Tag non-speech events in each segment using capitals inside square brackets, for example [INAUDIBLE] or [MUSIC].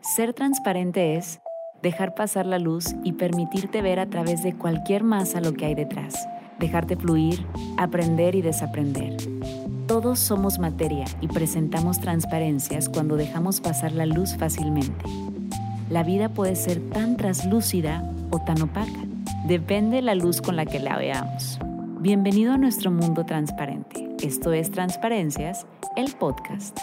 Ser transparente es dejar pasar la luz y permitirte ver a través de cualquier masa lo que hay detrás, dejarte fluir, aprender y desaprender. Todos somos materia y presentamos transparencias cuando dejamos pasar la luz fácilmente. La vida puede ser tan traslúcida o tan opaca. Depende la luz con la que la veamos. Bienvenido a nuestro mundo transparente. Esto es Transparencias, el podcast.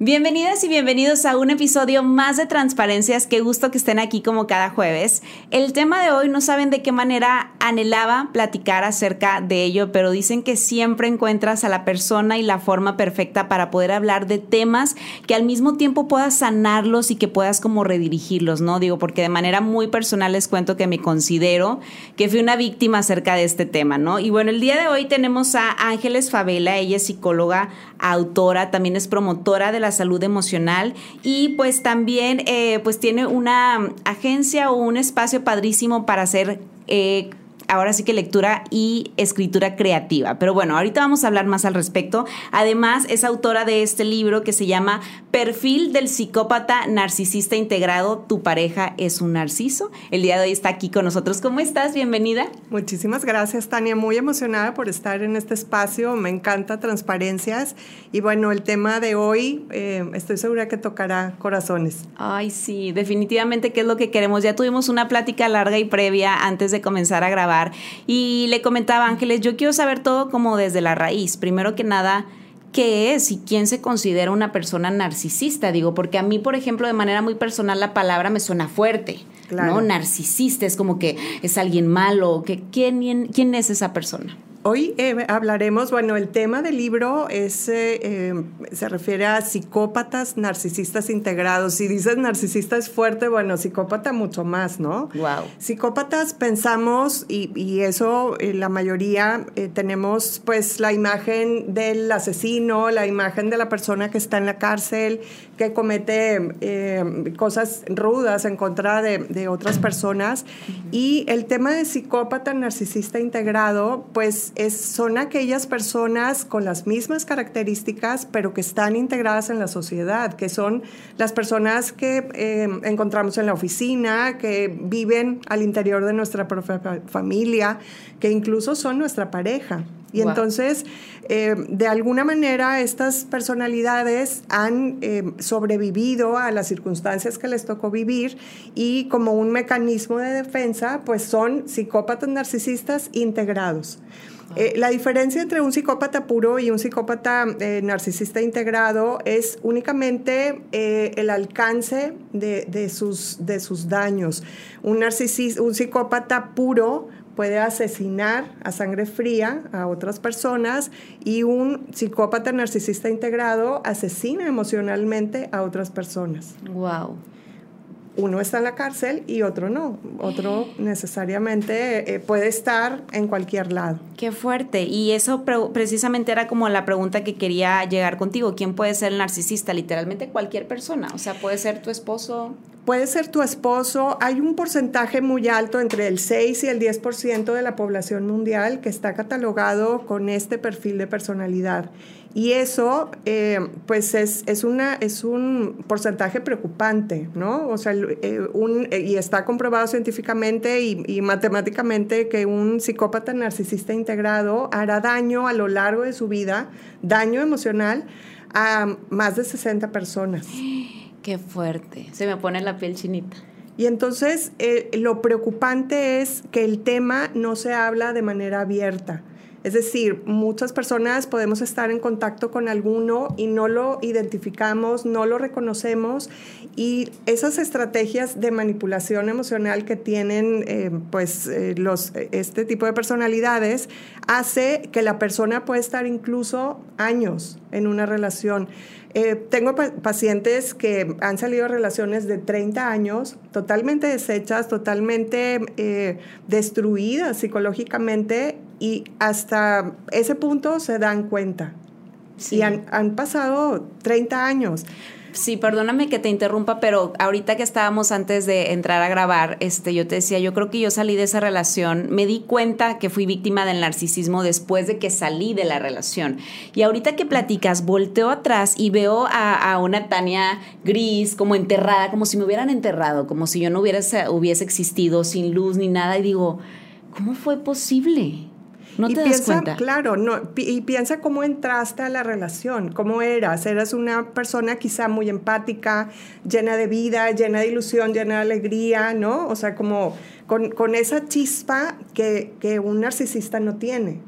Bienvenidas y bienvenidos a un episodio más de Transparencias. Qué gusto que estén aquí como cada jueves. El tema de hoy no saben de qué manera anhelaba platicar acerca de ello, pero dicen que siempre encuentras a la persona y la forma perfecta para poder hablar de temas que al mismo tiempo puedas sanarlos y que puedas como redirigirlos, ¿no? Digo, porque de manera muy personal les cuento que me considero que fui una víctima acerca de este tema, ¿no? Y bueno, el día de hoy tenemos a Ángeles Favela, ella es psicóloga, autora, también es promotora de la salud emocional y pues también eh, pues tiene una agencia o un espacio padrísimo para hacer eh, ahora sí que lectura y escritura creativa. Pero bueno, ahorita vamos a hablar más al respecto. Además, es autora de este libro que se llama Perfil del psicópata narcisista integrado, tu pareja es un narciso. El día de hoy está aquí con nosotros. ¿Cómo estás? Bienvenida. Muchísimas gracias, Tania. Muy emocionada por estar en este espacio. Me encanta transparencias. Y bueno, el tema de hoy eh, estoy segura que tocará corazones. Ay, sí, definitivamente qué es lo que queremos. Ya tuvimos una plática larga y previa antes de comenzar a grabar y le comentaba Ángeles, yo quiero saber todo como desde la raíz. Primero que nada, ¿qué es y quién se considera una persona narcisista? Digo, porque a mí, por ejemplo, de manera muy personal la palabra me suena fuerte. ¿no? Narcisista es como que es alguien malo. Que, ¿quién, ¿Quién es esa persona? Hoy eh, hablaremos, bueno, el tema del libro es, eh, eh, se refiere a psicópatas narcisistas integrados. Si dices narcisista es fuerte, bueno, psicópata mucho más, ¿no? Wow. Psicópatas pensamos, y, y eso la mayoría tenemos pues la imagen del asesino, la imagen de la persona que está en la cárcel, que comete cosas rudas en contra de, de otras personas. Y el tema de psicópata narcisista integrado, pues son aquellas personas con las mismas características, pero que están integradas en la sociedad, que son las personas que eh, encontramos en la oficina, que viven al interior de nuestra familia, que incluso son nuestra pareja. Y entonces, eh, de alguna manera, estas personalidades han eh, sobrevivido a las circunstancias que les tocó vivir y como un mecanismo de defensa, pues son psicópatas narcisistas integrados. Eh, la diferencia entre un psicópata puro y un psicópata narcisista integrado es únicamente el alcance de, sus, de sus daños. Un, un psicópata puro puede asesinar a sangre fría a otras personas y un psicópata narcisista integrado asesina emocionalmente a otras personas. Wow uno está en la cárcel y otro no. Otro necesariamente eh, puede estar en cualquier lado. Qué fuerte. Y eso precisamente era como la pregunta que quería llegar contigo. ¿Quién puede ser el narcisista? Literalmente cualquier persona. O sea, puede ser tu esposo. Puede ser tu esposo. Hay un porcentaje muy alto, entre el 6 y el 10% de la población mundial, que está catalogado con este perfil de personalidad. Y eso, eh, pues, es, es, una, es un porcentaje preocupante, ¿no? O sea, eh, un, y está comprobado científicamente y, y, matemáticamente que un psicópata narcisista integrado hará daño a lo largo de su vida, daño emocional, a más de 60 personas. [GASPS] Qué fuerte. Se me pone la piel chinita. Y entonces, eh, lo preocupante es que el tema no se habla de manera abierta. Es decir, muchas personas podemos estar en contacto con alguno y no lo identificamos, no lo reconocemos y esas estrategias de manipulación emocional que tienen eh, pues, eh, este tipo de personalidades hace que la persona pueda estar incluso años en una relación. Eh, tengo pacientes que han salido de relaciones de 30 años totalmente deshechas, totalmente destruidas psicológicamente y hasta ese punto se dan cuenta. Y han, pasado 30 años. Sí, perdóname que te interrumpa, pero ahorita que estábamos antes de entrar a grabar, este, yo te decía, yo creo que yo salí de esa relación, me di cuenta que fui víctima del narcisismo después de que salí de la relación. Y ahorita que platicas, volteo atrás y veo a, a una Tania gris, como enterrada, como si me hubieran enterrado, como si yo no hubiese, hubiese existido sin luz ni nada, y digo, ¿cómo fue posible? No y piensa, cuenta. Claro, no, y piensa cómo entraste a la relación, cómo eras. Eras una persona quizá muy empática, llena de vida, llena de ilusión, llena de alegría, ¿no? O sea, como con, con esa chispa que, que un narcisista no tiene.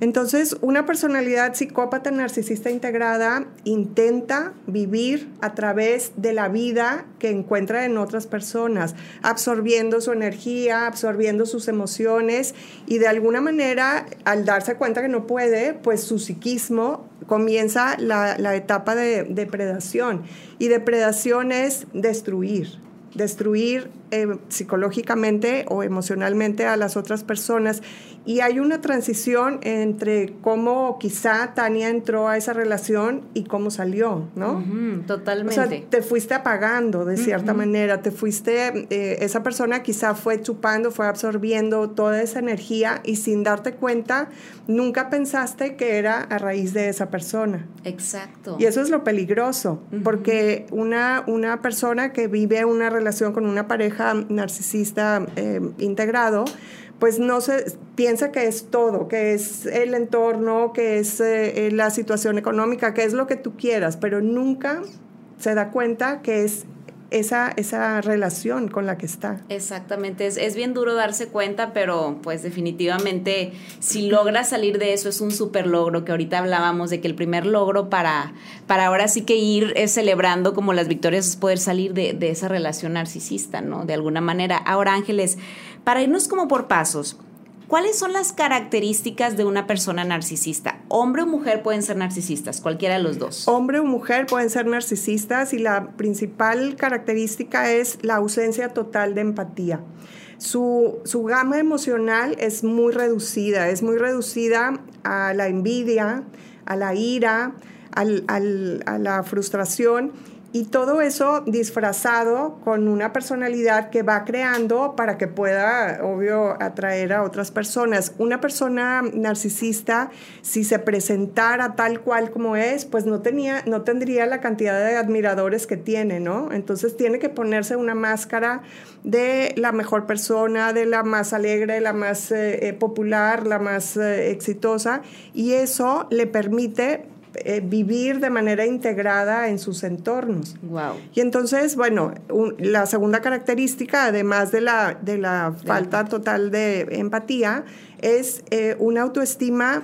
Entonces, una personalidad psicópata narcisista integrada intenta vivir a través de la vida que encuentra en otras personas, absorbiendo su energía, absorbiendo sus emociones y de alguna manera, al darse cuenta que no puede, pues su psiquismo comienza la, la etapa de depredación. Y depredación es destruir destruir eh, psicológicamente o emocionalmente a las otras personas. Y hay una transición entre cómo quizá Tania entró a esa relación y cómo salió, ¿no? totalmente. O sea, te fuiste apagando de cierta manera, te fuiste, eh, esa persona quizá fue chupando, fue absorbiendo toda esa energía y sin darte cuenta, nunca pensaste que era a raíz de esa persona. Exacto. Y eso es lo peligroso, porque una, una persona que vive una relación con una pareja narcisista eh, integrado, pues no se piensa que es todo, que es el entorno, que es eh, eh, la situación económica, que es lo que tú quieras, pero nunca se da cuenta que es esa, esa relación con la que está. Exactamente, es, es, bien duro darse cuenta, pero pues definitivamente si logras salir de eso es un súper logro, que ahorita hablábamos de que el primer logro para, para ahora sí que ir es celebrando como las victorias es poder salir de, de esa relación narcisista, ¿no? De alguna manera. Ahora Ángeles, para irnos como por pasos, ¿Cuáles son las características de una persona narcisista? Hombre o mujer pueden ser narcisistas, cualquiera de los dos. Hombre o mujer pueden ser narcisistas y la principal característica es la ausencia total de empatía. Su, gama emocional es muy reducida, es muy reducida a la envidia, a la ira, a la frustración y todo eso disfrazado con una personalidad que va creando para que pueda, obvio, atraer a otras personas. Una persona narcisista, si se presentara tal cual como es, pues no, tenía, no tendría la cantidad de admiradores que tiene, ¿no? Entonces tiene que ponerse una máscara de la mejor persona, de la más alegre, la más eh, eh, popular, la más eh, exitosa, y eso le permite eh, vivir de manera integrada en sus entornos. Wow. Y entonces, bueno, la segunda característica, además de la, de la falta total de empatía, es eh, una autoestima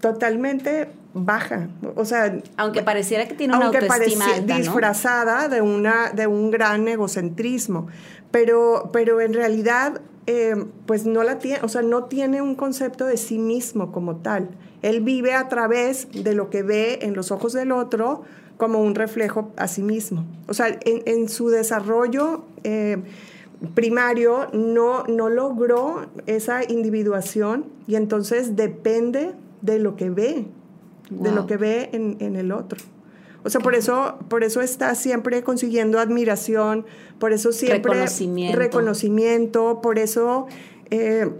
totalmente baja. O sea, aunque pareciera que tiene una autoestima disfrazada de una de un gran egocentrismo, pero pero en realidad eh, pues no la tiene, o sea, no tiene un concepto de sí mismo como tal. Él vive a través de lo que ve en los ojos del otro como un reflejo a sí mismo. O sea, en, su desarrollo eh, primario no, no logró esa individuación y entonces depende de lo que ve, de lo que ve en, el otro. O sea, por eso, por eso está siempre consiguiendo admiración, por eso siempre reconocimiento, reconocimiento por eso eh,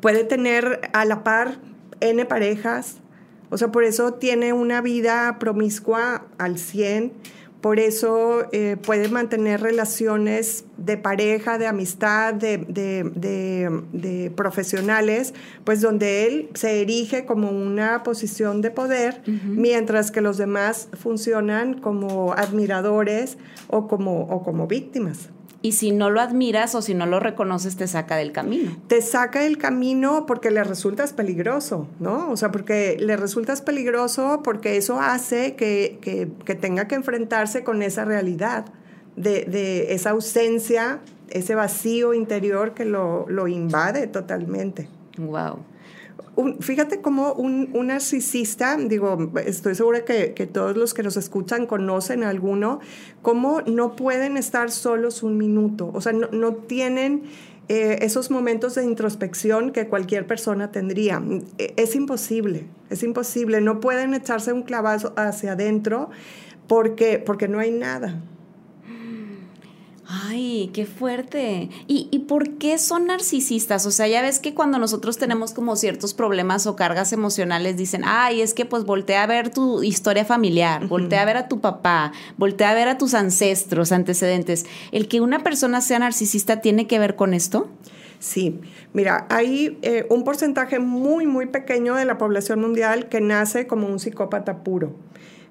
puede tener a la par N parejas, o sea, por eso tiene una vida promiscua al 100, por eso eh, puede mantener relaciones de pareja, de amistad, de, de, profesionales, pues donde él se erige como una posición de poder, mientras que los demás funcionan como admiradores o como, o como víctimas y si no lo admiras o si no lo reconoces, te saca del camino. Te saca del camino porque le resultas peligroso, ¿no? O sea, porque le resultas peligroso porque eso hace que, tenga que enfrentarse con esa realidad de, esa ausencia, ese vacío interior que lo, lo invade totalmente. Wow fíjate cómo un, narcisista, digo, estoy segura que, todos los que nos escuchan conocen a alguno, cómo no pueden estar solos un minuto, o sea, no, tienen eh, esos momentos de introspección que cualquier persona tendría. Es imposible, es imposible, no pueden echarse un clavazo hacia adentro porque, porque no hay nada. Ay, qué fuerte. ¿Y, ¿Y, por qué son narcisistas? O sea, ya ves que cuando nosotros tenemos como ciertos problemas o cargas emocionales, dicen, ay, es que pues voltea a ver tu historia familiar, voltea a ver a tu papá, voltea a ver a tus ancestros, antecedentes. ¿El que una persona sea narcisista tiene que ver con esto? Sí, mira, hay eh, un porcentaje muy, muy pequeño de la población mundial que nace como un psicópata puro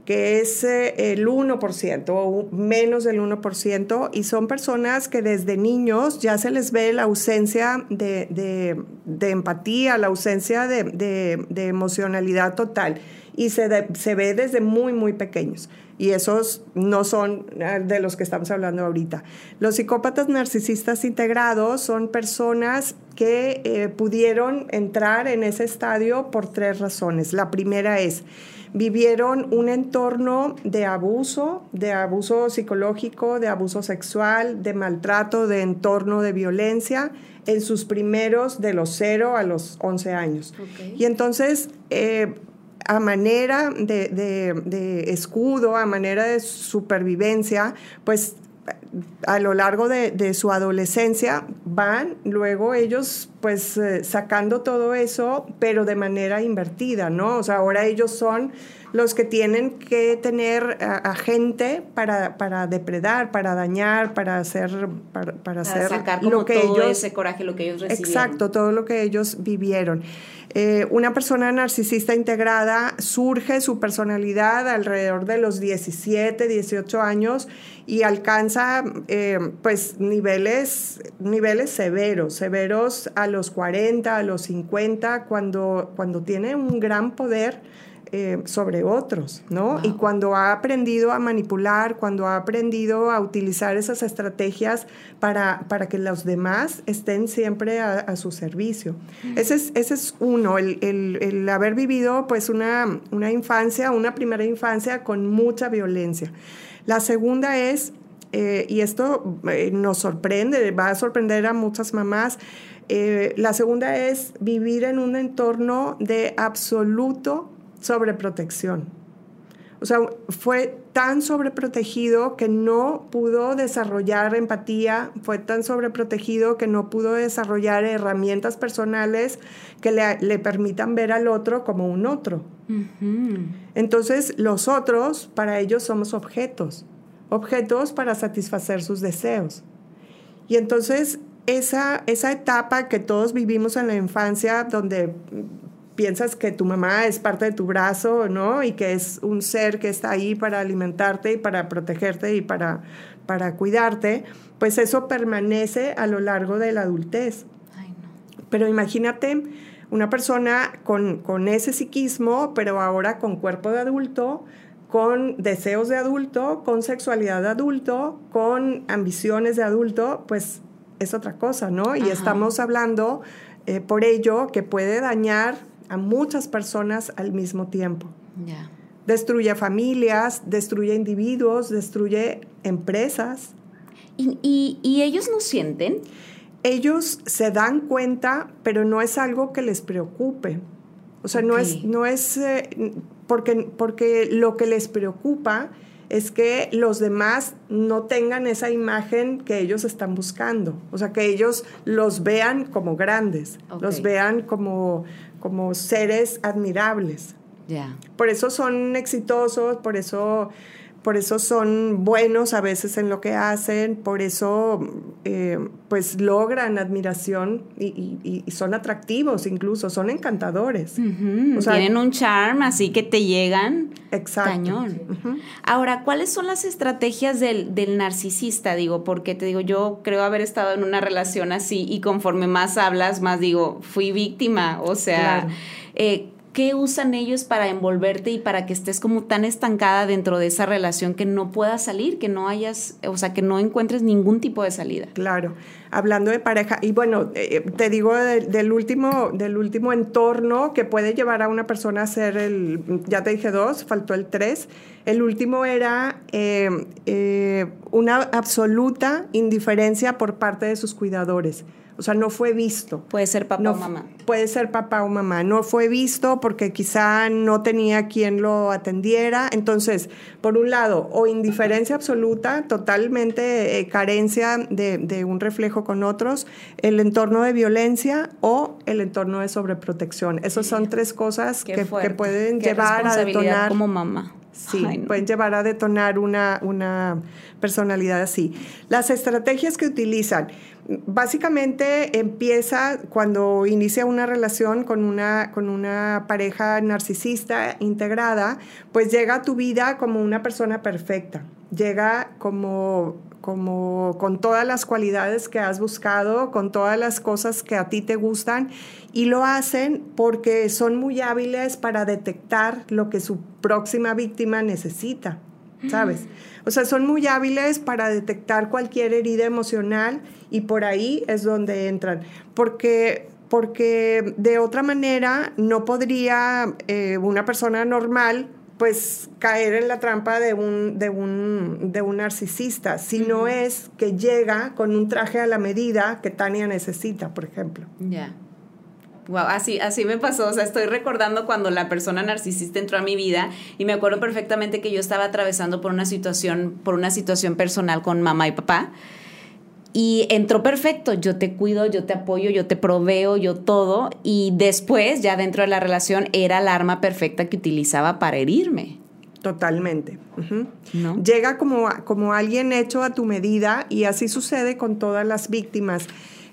que es eh, el 1% o menos del 1%, y son personas que desde niños ya se les ve la ausencia de, empatía, la ausencia de, emocionalidad total, y se, se ve desde muy, muy pequeños. Y esos no son ah, de los que estamos hablando ahorita. Los psicópatas narcisistas integrados son personas que eh, pudieron entrar en ese estadio por tres razones. La primera es, vivieron un entorno de abuso, de abuso psicológico, de abuso sexual, de maltrato, de entorno de violencia en sus primeros de los 0 a los 11 años. Y entonces, eh, a manera de, de, escudo, a manera de supervivencia, pues a lo largo de, su adolescencia van luego ellos pues eh, sacando todo eso, pero de manera invertida, ¿no? O sea, ahora ellos son los que tienen que tener a, gente para, para, depredar, para dañar, para hacer, para, hacer sacar lo que todo ellos, ese coraje, lo que ellos recibieron. Exacto, todo lo que ellos vivieron. Eh, una persona narcisista integrada surge su personalidad alrededor de los 17, 18 años y alcanza eh, pues niveles, niveles severos, severos a los 40, a los 50, cuando, cuando tiene un gran poder eh, sobre otros, ¿no? Y cuando ha aprendido a manipular, cuando ha aprendido a utilizar esas estrategias para, para que los demás estén siempre a, su servicio. Ese, es, ese es uno, el, el, haber vivido pues una, una infancia, una primera infancia con mucha violencia. La segunda es eh, y esto eh, nos sorprende, va a sorprender a muchas mamás. la segunda es vivir en un entorno de absoluto sobreprotección. O sea, fue tan sobreprotegido que no pudo desarrollar empatía, fue tan sobreprotegido que no pudo desarrollar herramientas personales que le, permitan ver al otro como un otro. Entonces, los otros, para ellos somos objetos, objetos para satisfacer sus deseos. Y entonces, esa, esa etapa que todos vivimos en la infancia, donde piensas que tu mamá es parte de tu brazo, ¿no? Y que es un ser que está ahí para alimentarte y para protegerte y para, para cuidarte, pues eso permanece a lo largo de la adultez. Pero imagínate una persona con, con ese psiquismo, pero ahora con cuerpo de adulto, con deseos de adulto, con sexualidad de adulto, con ambiciones de adulto, pues es otra cosa, ¿no? Y estamos hablando eh, por ello que puede dañar a muchas personas al mismo tiempo. Destruye familias, destruye individuos, destruye empresas. ¿Y, ellos no sienten? Ellos se dan cuenta, pero no es algo que les preocupe. O sea, no es, no es eh, porque, porque lo que les preocupa es que los demás no tengan esa imagen que ellos están buscando. O sea, que ellos los vean como grandes, los vean como, como seres admirables. Por eso son exitosos, por eso por eso son buenos a veces en lo que hacen, por eso eh, pues logran admiración y, son atractivos incluso, son encantadores. Tienen un charm así que te llegan. Exacto. Cañón. Ahora, ¿cuáles son las estrategias del, narcisista? Digo, porque te digo, yo creo haber estado en una relación así y conforme más hablas, más digo, fui víctima, o sea... Eh, ¿Qué usan ellos para envolverte y para que estés como tan estancada dentro de esa relación que no puedas salir, que no hayas, o sea, que no encuentres ningún tipo de salida? Claro, hablando de pareja, y bueno, eh, te digo del, último, del último entorno que puede llevar a una persona a ser el, ya te dije dos, faltó el tres, el último era eh, eh, una absoluta indiferencia por parte de sus cuidadores. O sea, no fue visto. Puede ser papá o mamá. Puede ser papá o mamá. No fue visto porque quizá no tenía quien lo atendiera. Entonces, por un lado, o indiferencia absoluta, totalmente eh, carencia de, un reflejo con otros, el entorno de violencia o el entorno de sobreprotección. Esas son tres cosas que, pueden llevar a detonar. como mamá. Sí, pueden llevar a detonar una, una personalidad así. Las estrategias que utilizan, básicamente empieza cuando inicia una relación con una, con una pareja narcisista integrada, pues llega a tu vida como una persona perfecta, llega como como con todas las cualidades que has buscado, con todas las cosas que a ti te gustan, y lo hacen porque son muy hábiles para detectar lo que su próxima víctima necesita, ¿sabes? O sea, son muy hábiles para detectar cualquier herida emocional y por ahí es donde entran, porque porque de otra manera no podría eh, una persona normal pues caer en la trampa de un, de un, de un narcisista, si no es que llega con un traje a la medida que Tania necesita, por ejemplo. Ya. Wow, así, así me pasó. O sea, estoy recordando cuando la persona narcisista entró a mi vida y me acuerdo perfectamente que yo estaba atravesando por una situación, por una situación personal con mamá y papá. Y entró perfecto, yo te cuido, yo te apoyo, yo te proveo, yo todo. Y después, ya dentro de la relación, era la arma perfecta que utilizaba para herirme. Totalmente. Llega como, como alguien hecho a tu medida y así sucede con todas las víctimas.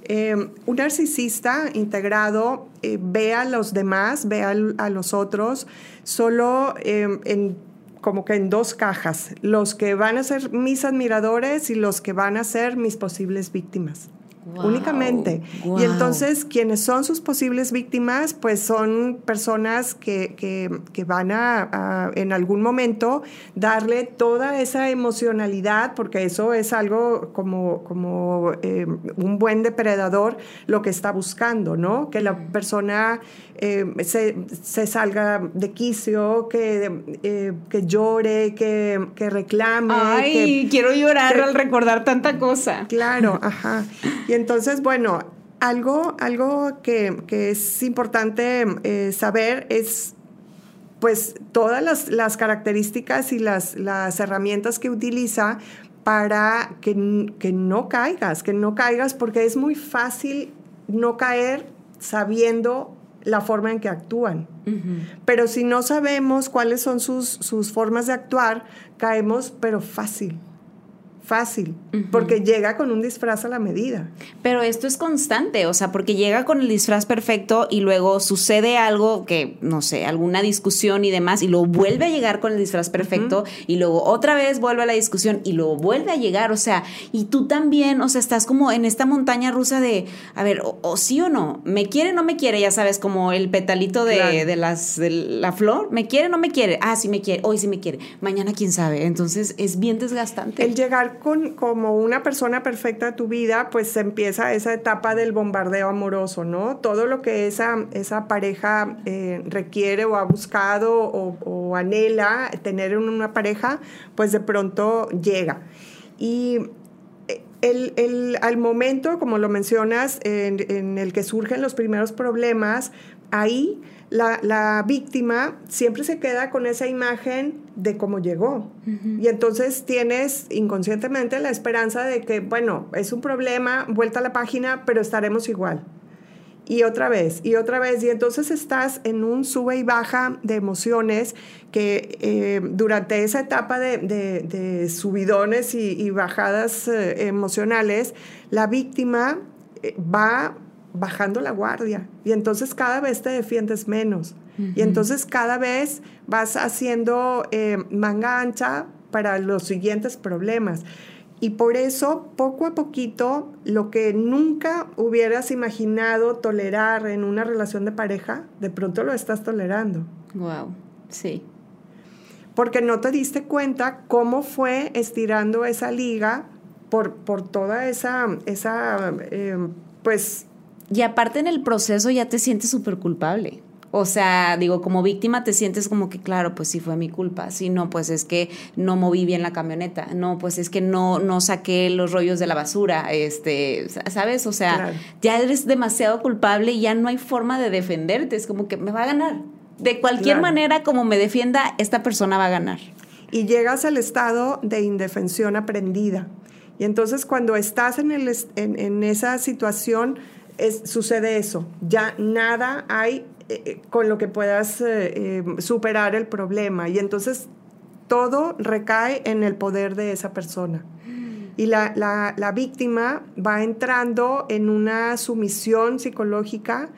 Eh, un narcisista integrado eh, ve a los demás, ve a, los otros, solo eh, en como que en dos cajas, los que van a ser mis admiradores y los que van a ser mis posibles víctimas únicamente. Y entonces quienes son sus posibles víctimas, pues son personas que, que, van a, en algún momento darle toda esa emocionalidad, porque eso es algo como, como eh, un buen depredador lo que está buscando, ¿no? Que la persona eh, se, salga de quicio, que, eh, que llore, que, que reclame. Ay, quiero llorar al recordar tanta cosa. Claro, ajá. Y entonces, bueno, algo, algo que, es importante eh, saber es pues todas las, características y las, las, herramientas que utiliza para que, no caigas, que no caigas porque es muy fácil no caer sabiendo la forma en que actúan. Pero si no sabemos cuáles son sus, sus formas de actuar, caemos, pero fácil fácil, porque llega con un disfraz a la medida. Pero esto es constante, o sea, porque llega con el disfraz perfecto y luego sucede algo que, no sé, alguna discusión y demás, y luego vuelve a llegar con el disfraz perfecto y luego otra vez vuelve a la discusión y luego vuelve a llegar, o sea, y tú también, o sea, estás como en esta montaña rusa de, a ver, o, sí o no, me quiere o no me quiere, ya sabes, como el petalito de, de, las, de la flor, me quiere o no me quiere, ah, sí me quiere, hoy sí me quiere, mañana quién sabe, entonces es bien desgastante. El llegar con, como una persona perfecta a tu vida, pues empieza esa etapa del bombardeo amoroso, ¿no? Todo lo que esa, esa pareja eh, requiere o ha buscado o, anhela tener en una pareja, pues de pronto llega. Y eh, el, al momento, como lo mencionas, en, en, el que surgen los primeros problemas, ahí la, víctima siempre se queda con esa imagen de cómo llegó. Y entonces tienes inconscientemente la esperanza de que, bueno, es un problema, vuelta a la página, pero estaremos igual. Y otra vez, y otra vez. Y entonces estás en un sube y baja de emociones que eh, durante esa etapa de, subidones y, bajadas eh, emocionales, la víctima eh, va bajando la guardia y entonces cada vez te defiendes menos y entonces cada vez vas haciendo eh, manga ancha para los siguientes problemas. Y por eso, poco a poquito, lo que nunca hubieras imaginado tolerar en una relación de pareja, de pronto lo estás tolerando. Wow, sí. Porque no te diste cuenta cómo fue estirando esa liga por, por toda esa, esa eh, pues, y aparte en el proceso ya te sientes súper culpable. O sea, digo, como víctima te sientes como que, claro, pues sí fue mi culpa. Sí, no, pues es que no moví bien la camioneta. No, pues es que no, no saqué los rollos de la basura. Este, ¿sabes? O sea, ya eres demasiado culpable y ya no hay forma de defenderte. Es como que me va a ganar. De cualquier manera, como me defienda, esta persona va a ganar. Y llegas al estado de indefensión aprendida. Y entonces cuando estás en, el, en, esa situación, es, sucede eso. Ya nada hay eh, eh, con lo que puedas eh, superar el problema. Y entonces todo recae en el poder de esa persona. Y la, la, víctima va entrando en una sumisión psicológica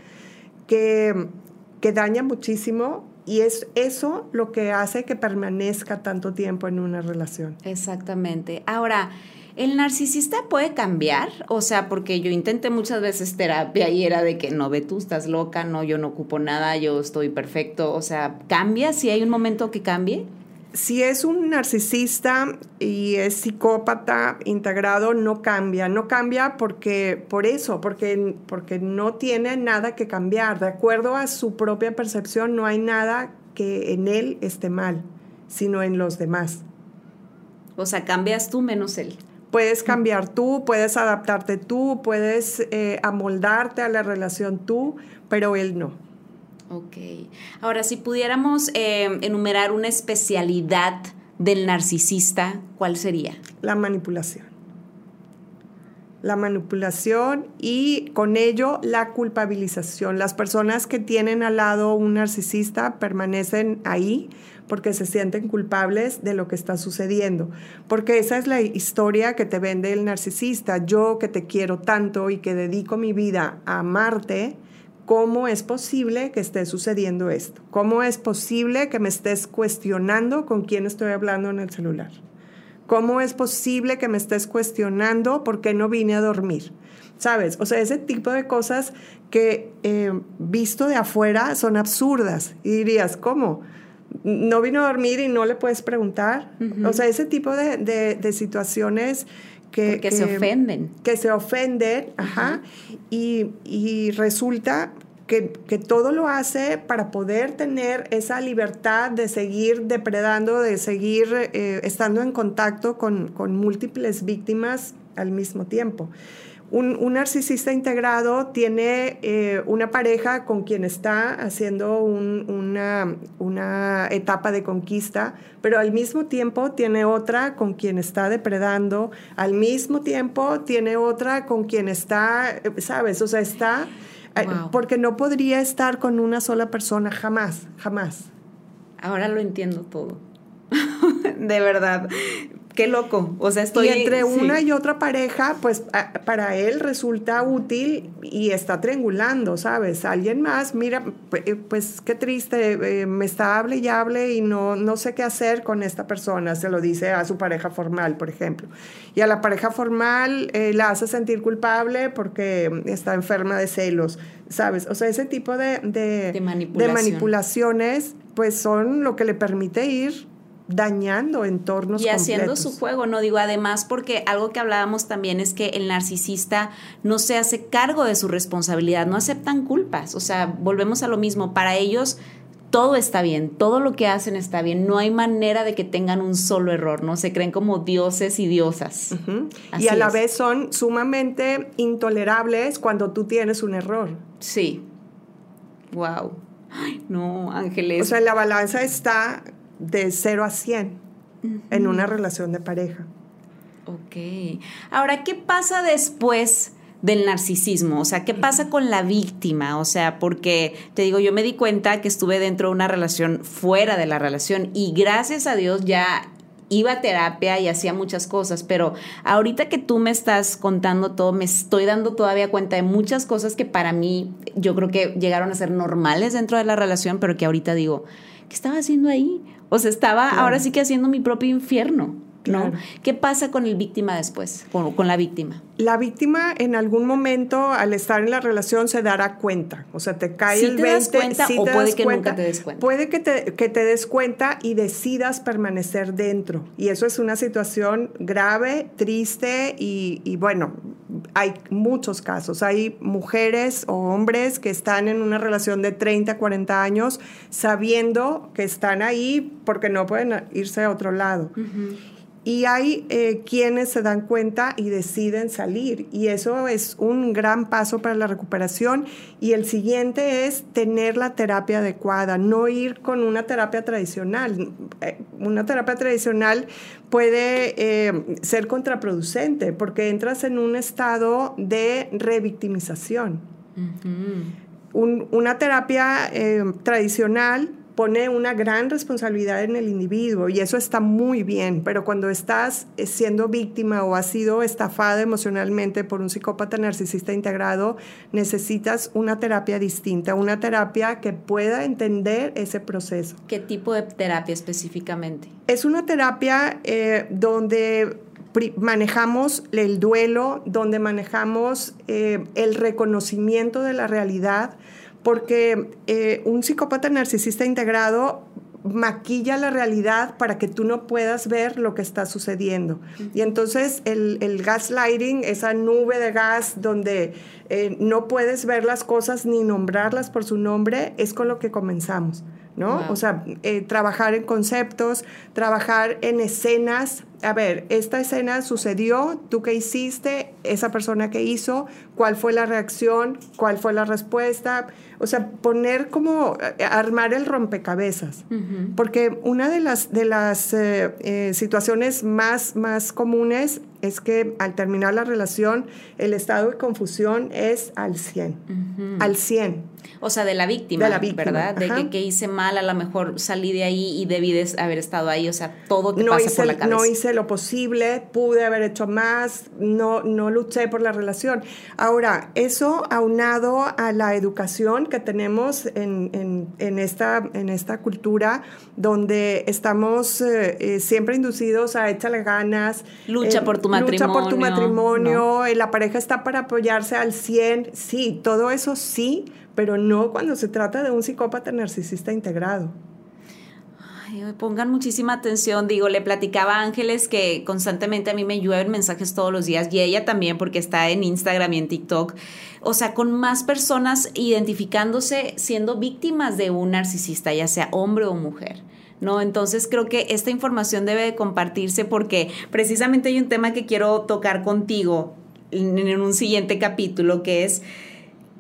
que, que daña muchísimo y es eso lo que hace que permanezca tanto tiempo en una relación. Exactamente. Ahora, ¿El narcisista puede cambiar? O sea, porque yo intenté muchas veces terapia y era de que no, ve tú, estás loca, no, yo no ocupo nada, yo estoy perfecto. O sea, ¿cambia si hay un momento que cambie? Si es un narcisista y es psicópata integrado, no cambia. No cambia porque, por eso, porque, porque no tiene nada que cambiar. De acuerdo a su propia percepción, no hay nada que en él esté mal, sino en los demás. O sea, cambias tú menos él. Puedes cambiar tú, puedes adaptarte tú, puedes eh, amoldarte a la relación tú, pero él no. Ok. Ahora, si pudiéramos eh, enumerar una especialidad del narcisista, ¿cuál sería? La manipulación. La manipulación y con ello la culpabilización. Las personas que tienen al lado un narcisista permanecen ahí porque se sienten culpables de lo que está sucediendo. Porque esa es la historia que te vende el narcisista. Yo que te quiero tanto y que dedico mi vida a amarte, ¿cómo es posible que esté sucediendo esto? ¿Cómo es posible que me estés cuestionando con quién estoy hablando en el celular? ¿Cómo es posible que me estés cuestionando por qué no vine a dormir? ¿Sabes? O sea, ese tipo de cosas que eh, visto de afuera son absurdas. Y dirías, ¿cómo? no vino a dormir y no le puedes preguntar. O sea, ese tipo de, situaciones que, que, se ofenden. Que se ofenden, ajá, y, resulta que, todo lo hace para poder tener esa libertad de seguir depredando, de seguir eh, estando en contacto con, múltiples víctimas al mismo tiempo. Un, narcisista integrado tiene eh, una pareja con quien está haciendo una, una, etapa de conquista, pero al mismo tiempo tiene otra con quien está depredando, al mismo tiempo tiene otra con quien está, ¿sabes? O sea, está, eh, porque no podría estar con una sola persona, jamás, jamás. Ahora lo entiendo todo. [LAUGHS] de verdad qué loco. O sea, estoy. Y entre una y otra pareja, pues para él resulta útil y está triangulando, ¿sabes? Alguien más, mira, eh, pues qué triste, eh, me está hable y hable y no, no sé qué hacer con esta persona, se lo dice a su pareja formal, por ejemplo. Y a la pareja formal eh, la hace sentir culpable porque está enferma de celos, ¿sabes? O sea, ese tipo de, de, de manipulaciones, pues son lo que le permite ir dañando entornos y haciendo su juego, no digo además porque algo que hablábamos también es que el narcisista no se hace cargo de su responsabilidad, no aceptan culpas, o sea, volvemos a lo mismo, para ellos todo está bien, todo lo que hacen está bien, no hay manera de que tengan un solo error, ¿no? Se creen como dioses y diosas. Y a la vez son sumamente intolerables cuando tú tienes un error. Sí. Wow. no, Ángeles. O sea, la balanza está de 0 a 100 en una relación de pareja. Ok. Ahora, ¿qué pasa después del narcisismo? O sea, ¿qué pasa con la víctima? O sea, porque te digo, yo me di cuenta que estuve dentro de una relación fuera de la relación y gracias a Dios ya iba a terapia y hacía muchas cosas, pero ahorita que tú me estás contando todo, me estoy dando todavía cuenta de muchas cosas que para mí yo creo que llegaron a ser normales dentro de la relación, pero que ahorita digo, ¿qué estaba haciendo ahí? O sea, estaba ahora sí que haciendo mi propio infierno. ¿No? ¿Qué pasa con el víctima después, con, con, la víctima? La víctima en algún momento al estar en la relación se dará cuenta, o sea, te cae el te 20, cuenta, o puede que nunca te des cuenta. Puede que te, que te des cuenta y decidas permanecer dentro, y eso es una situación grave, triste y, y bueno, hay muchos casos. Hay mujeres o hombres que están en una relación de 30, 40 años sabiendo que están ahí porque no pueden irse a otro lado. Y hay eh, quienes se dan cuenta y deciden salir. Y eso es un gran paso para la recuperación. Y el siguiente es tener la terapia adecuada, no ir con una terapia tradicional. Eh, una terapia tradicional puede eh, ser contraproducente porque entras en un estado de revictimización. una terapia tradicional pone una gran responsabilidad en el individuo y eso está muy bien, pero cuando estás eh, siendo víctima o has sido estafada emocionalmente por un psicópata narcisista integrado, necesitas una terapia distinta, una terapia que pueda entender ese proceso. ¿Qué tipo de terapia específicamente? Es una terapia eh, donde manejamos el duelo, donde manejamos eh, el reconocimiento de la realidad, porque eh, un psicópata narcisista integrado maquilla la realidad para que tú no puedas ver lo que está sucediendo. Y entonces el, el gaslighting, esa nube de gas donde eh, no puedes ver las cosas ni nombrarlas por su nombre, es con lo que comenzamos. ¿no? O sea, eh, trabajar en conceptos, trabajar en escenas. A ver, esta escena sucedió, tú qué hiciste, esa persona que hizo, cuál fue la reacción, cuál fue la respuesta. O sea, poner como, eh, armar el rompecabezas. Porque una de las, de las eh, situaciones más, más comunes es que al terminar la relación, el estado de confusión es al 100. Al 100. O sea, de la víctima, de la víctima ¿verdad? De que, hice mal, a lo mejor salí de ahí y debí de haber estado ahí. O sea, todo te pasa por la cabeza. No hice lo posible, pude haber hecho más, no, no luché por la relación. Ahora, eso aunado a la educación que tenemos en, esta, en esta cultura, donde estamos eh, eh, siempre inducidos a échale ganas. Lucha eh, por tu matrimonio. Lucha por tu matrimonio, la pareja está para apoyarse al 100, sí, todo eso sí, pero no cuando se trata de un psicópata narcisista integrado. Pongan muchísima atención, digo, le platicaba a Ángeles que constantemente a mí me llueven mensajes todos los días y ella también porque está en Instagram y en TikTok, o sea, con más personas identificándose siendo víctimas de un narcisista, ya sea hombre o mujer. ¿no? Entonces creo que esta información debe de compartirse porque precisamente hay un tema que quiero tocar contigo en, un siguiente capítulo que es...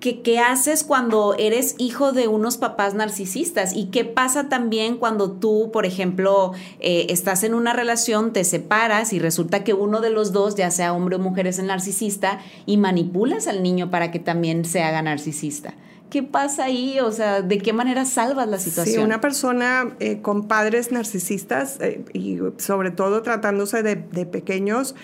¿Qué, haces cuando eres hijo de unos papás narcisistas? ¿Y qué pasa también cuando tú, por ejemplo, eh, estás en una relación, te separas y resulta que uno de los dos, ya sea hombre o mujer, es el narcisista y manipulas al niño para que también se haga narcisista? ¿Qué pasa ahí? O sea, ¿de qué manera salvas la situación? Sí, una persona eh, con padres narcisistas eh, y sobre todo tratándose de, de pequeños,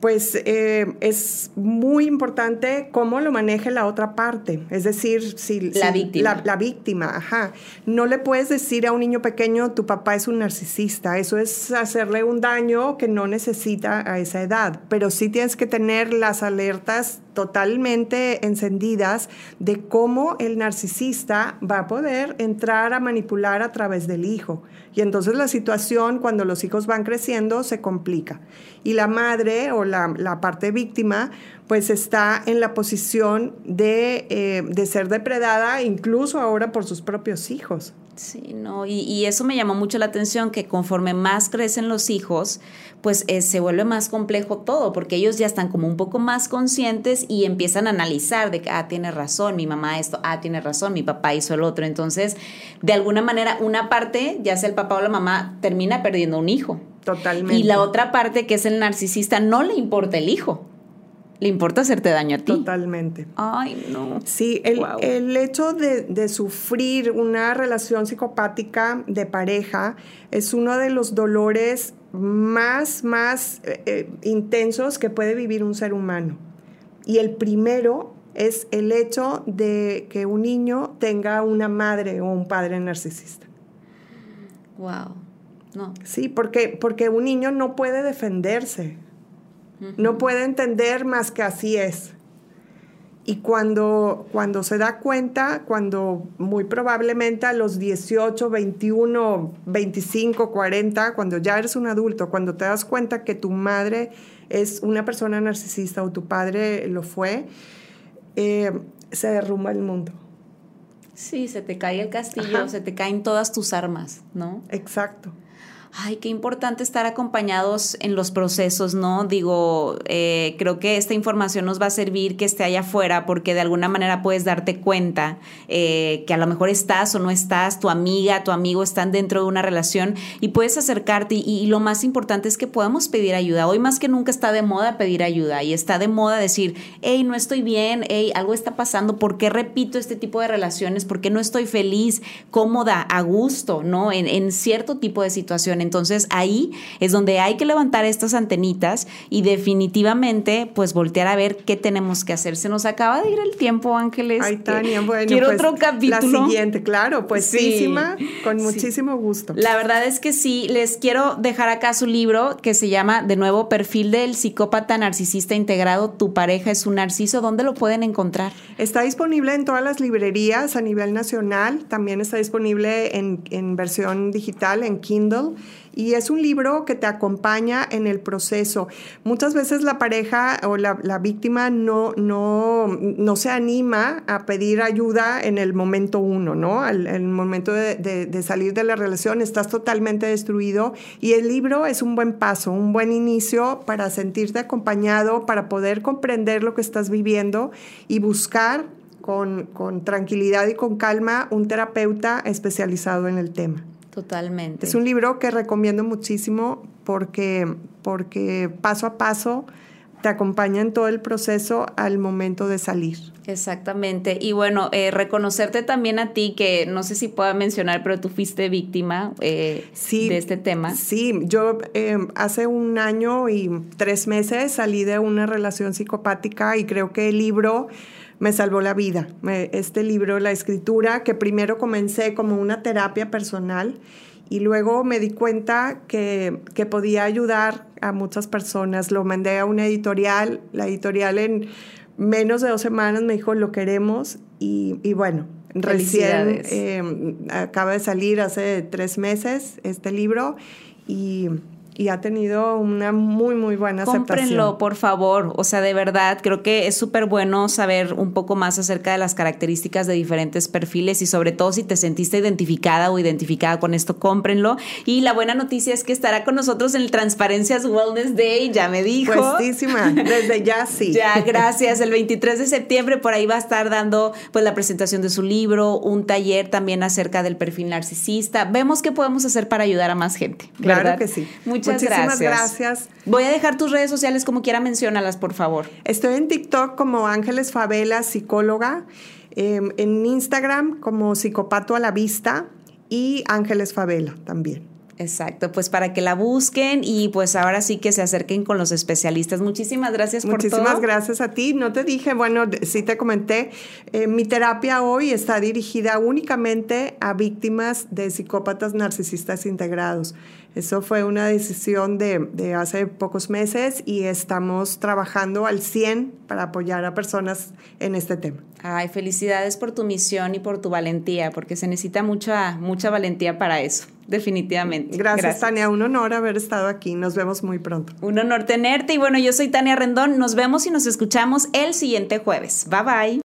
pues eh, es muy importante cómo lo maneje la otra parte. Es decir, si la víctima. La, víctima, ajá. No le puedes decir a un niño pequeño, tu papá es un narcisista. Eso es hacerle un daño que no necesita a esa edad. Pero sí tienes que tener las alertas totalmente encendidas de cómo el narcisista va a poder entrar a manipular a través del hijo. Y entonces la situación cuando los hijos van creciendo se complica. Y la madre o la, parte víctima pues está en la posición de, eh, de ser depredada incluso ahora por sus propios hijos. Sí, no, y, eso me llamó mucho la atención, que conforme más crecen los hijos, pues eh, se vuelve más complejo todo, porque ellos ya están como un poco más conscientes y empiezan a analizar de que, ah, tiene razón, mi mamá esto, ah, tiene razón, mi papá hizo el otro. Entonces, de alguna manera, una parte, ya sea el papá o la mamá, termina perdiendo un hijo. Totalmente. Y la otra parte, que es el narcisista, no le importa el hijo le importa hacerte daño a ti. Totalmente. Ay, no. Sí, el, hecho de, sufrir una relación psicopática de pareja es uno de los dolores más, más eh, eh, intensos que puede vivir un ser humano. Y el primero es el hecho de que un niño tenga una madre o un padre narcisista. Wow. No. Sí, porque, porque un niño no puede defenderse. No puede entender más que así es. Y cuando, cuando se da cuenta, cuando muy probablemente a los 18, 21, 25, 40, cuando ya eres un adulto, cuando te das cuenta que tu madre es una persona narcisista o tu padre lo fue, eh, se derrumba el mundo. Sí, se te cae el castillo, se te caen todas tus armas, ¿no? Exacto ay, qué importante estar acompañados en los procesos, ¿no? Digo, eh, creo que esta información nos va a servir que esté allá afuera porque de alguna manera puedes darte cuenta eh, que a lo mejor estás o no estás, tu amiga, tu amigo están dentro de una relación y puedes acercarte y, lo más importante es que podamos pedir ayuda. Hoy más que nunca está de moda pedir ayuda y está de moda decir, hey, no estoy bien, hey, algo está pasando, ¿por qué repito este tipo de relaciones? ¿Por qué no estoy feliz, cómoda, a gusto, ¿no? En, en cierto tipo de situaciones entonces ahí es donde hay que levantar estas antenitas y definitivamente pues voltear a ver qué tenemos que hacer. Se nos acaba de ir el tiempo, Ángeles. Ay, Tania, bueno. Quiero pues, otro capítulo. La siguiente, claro, pues sí, con muchísimo gusto. La verdad es que sí, les quiero dejar acá su libro que se llama de nuevo Perfil del psicópata narcisista integrado, tu pareja es un narciso. ¿Dónde lo pueden encontrar? Está disponible en todas las librerías a nivel nacional, también está disponible en, en versión digital, en Kindle y es un libro que te acompaña en el proceso. Muchas veces la pareja o la, víctima no, no, no, se anima a pedir ayuda en el momento uno, ¿no? En el momento de, de, salir de la relación estás totalmente destruido y el libro es un buen paso, un buen inicio para sentirte acompañado, para poder comprender lo que estás viviendo y buscar con, con tranquilidad y con calma un terapeuta especializado en el tema. Totalmente. Es un libro que recomiendo muchísimo porque, porque paso a paso te acompaña en todo el proceso al momento de salir. Exactamente. Y bueno, eh, reconocerte también a ti, que no sé si pueda mencionar, pero tú fuiste víctima eh, de este tema. Sí, yo eh, hace un año y tres meses salí de una relación psicopática y creo que el libro me salvó la vida. este libro, La escritura, que primero comencé como una terapia personal y luego me di cuenta que, podía ayudar a muchas personas. Lo mandé a una editorial, la editorial en menos de dos semanas me dijo, lo queremos y, bueno, recién eh, acaba de salir hace tres meses este libro y y ha tenido una muy, muy buena aceptación. Cómprenlo, por favor. O sea, de verdad, creo que es súper bueno saber un poco más acerca de las características de diferentes perfiles y sobre todo si te sentiste identificada o identificada con esto, cómprenlo. Y la buena noticia es que estará con nosotros en el Transparencias Wellness Day, ya me dijo. Puestísima, desde ya [LAUGHS] sí. ya, gracias. El 23 de septiembre por ahí va a estar dando pues la presentación de su libro, un taller también acerca del perfil narcisista. Vemos qué podemos hacer para ayudar a más gente. Claro que sí. Muchas Muchísimas gracias. Voy a dejar tus redes sociales como quiera, menciónalas, por favor. Estoy en TikTok como Ángeles Favela, psicóloga. Em, en Instagram como Psicopato a la Vista y Ángeles Favela también. Exacto, pues para que la busquen y pues ahora sí que se acerquen con los especialistas. Muchísimas gracias por todo. Muchísimas gracias a ti. No te dije, bueno, sí te comenté, eh, mi terapia hoy está dirigida únicamente a víctimas de psicópatas narcisistas integrados. Eso fue una decisión de, hace pocos meses y estamos trabajando al 100 para apoyar a personas en este tema. Ay, felicidades por tu misión y por tu valentía, porque se necesita mucha, mucha valentía para eso, definitivamente. Gracias, Gracias, Tania. Un honor haber estado aquí. Nos vemos muy pronto. Un honor tenerte. Y bueno, yo soy Tania Rendón. Nos vemos y nos escuchamos el siguiente jueves. Bye bye.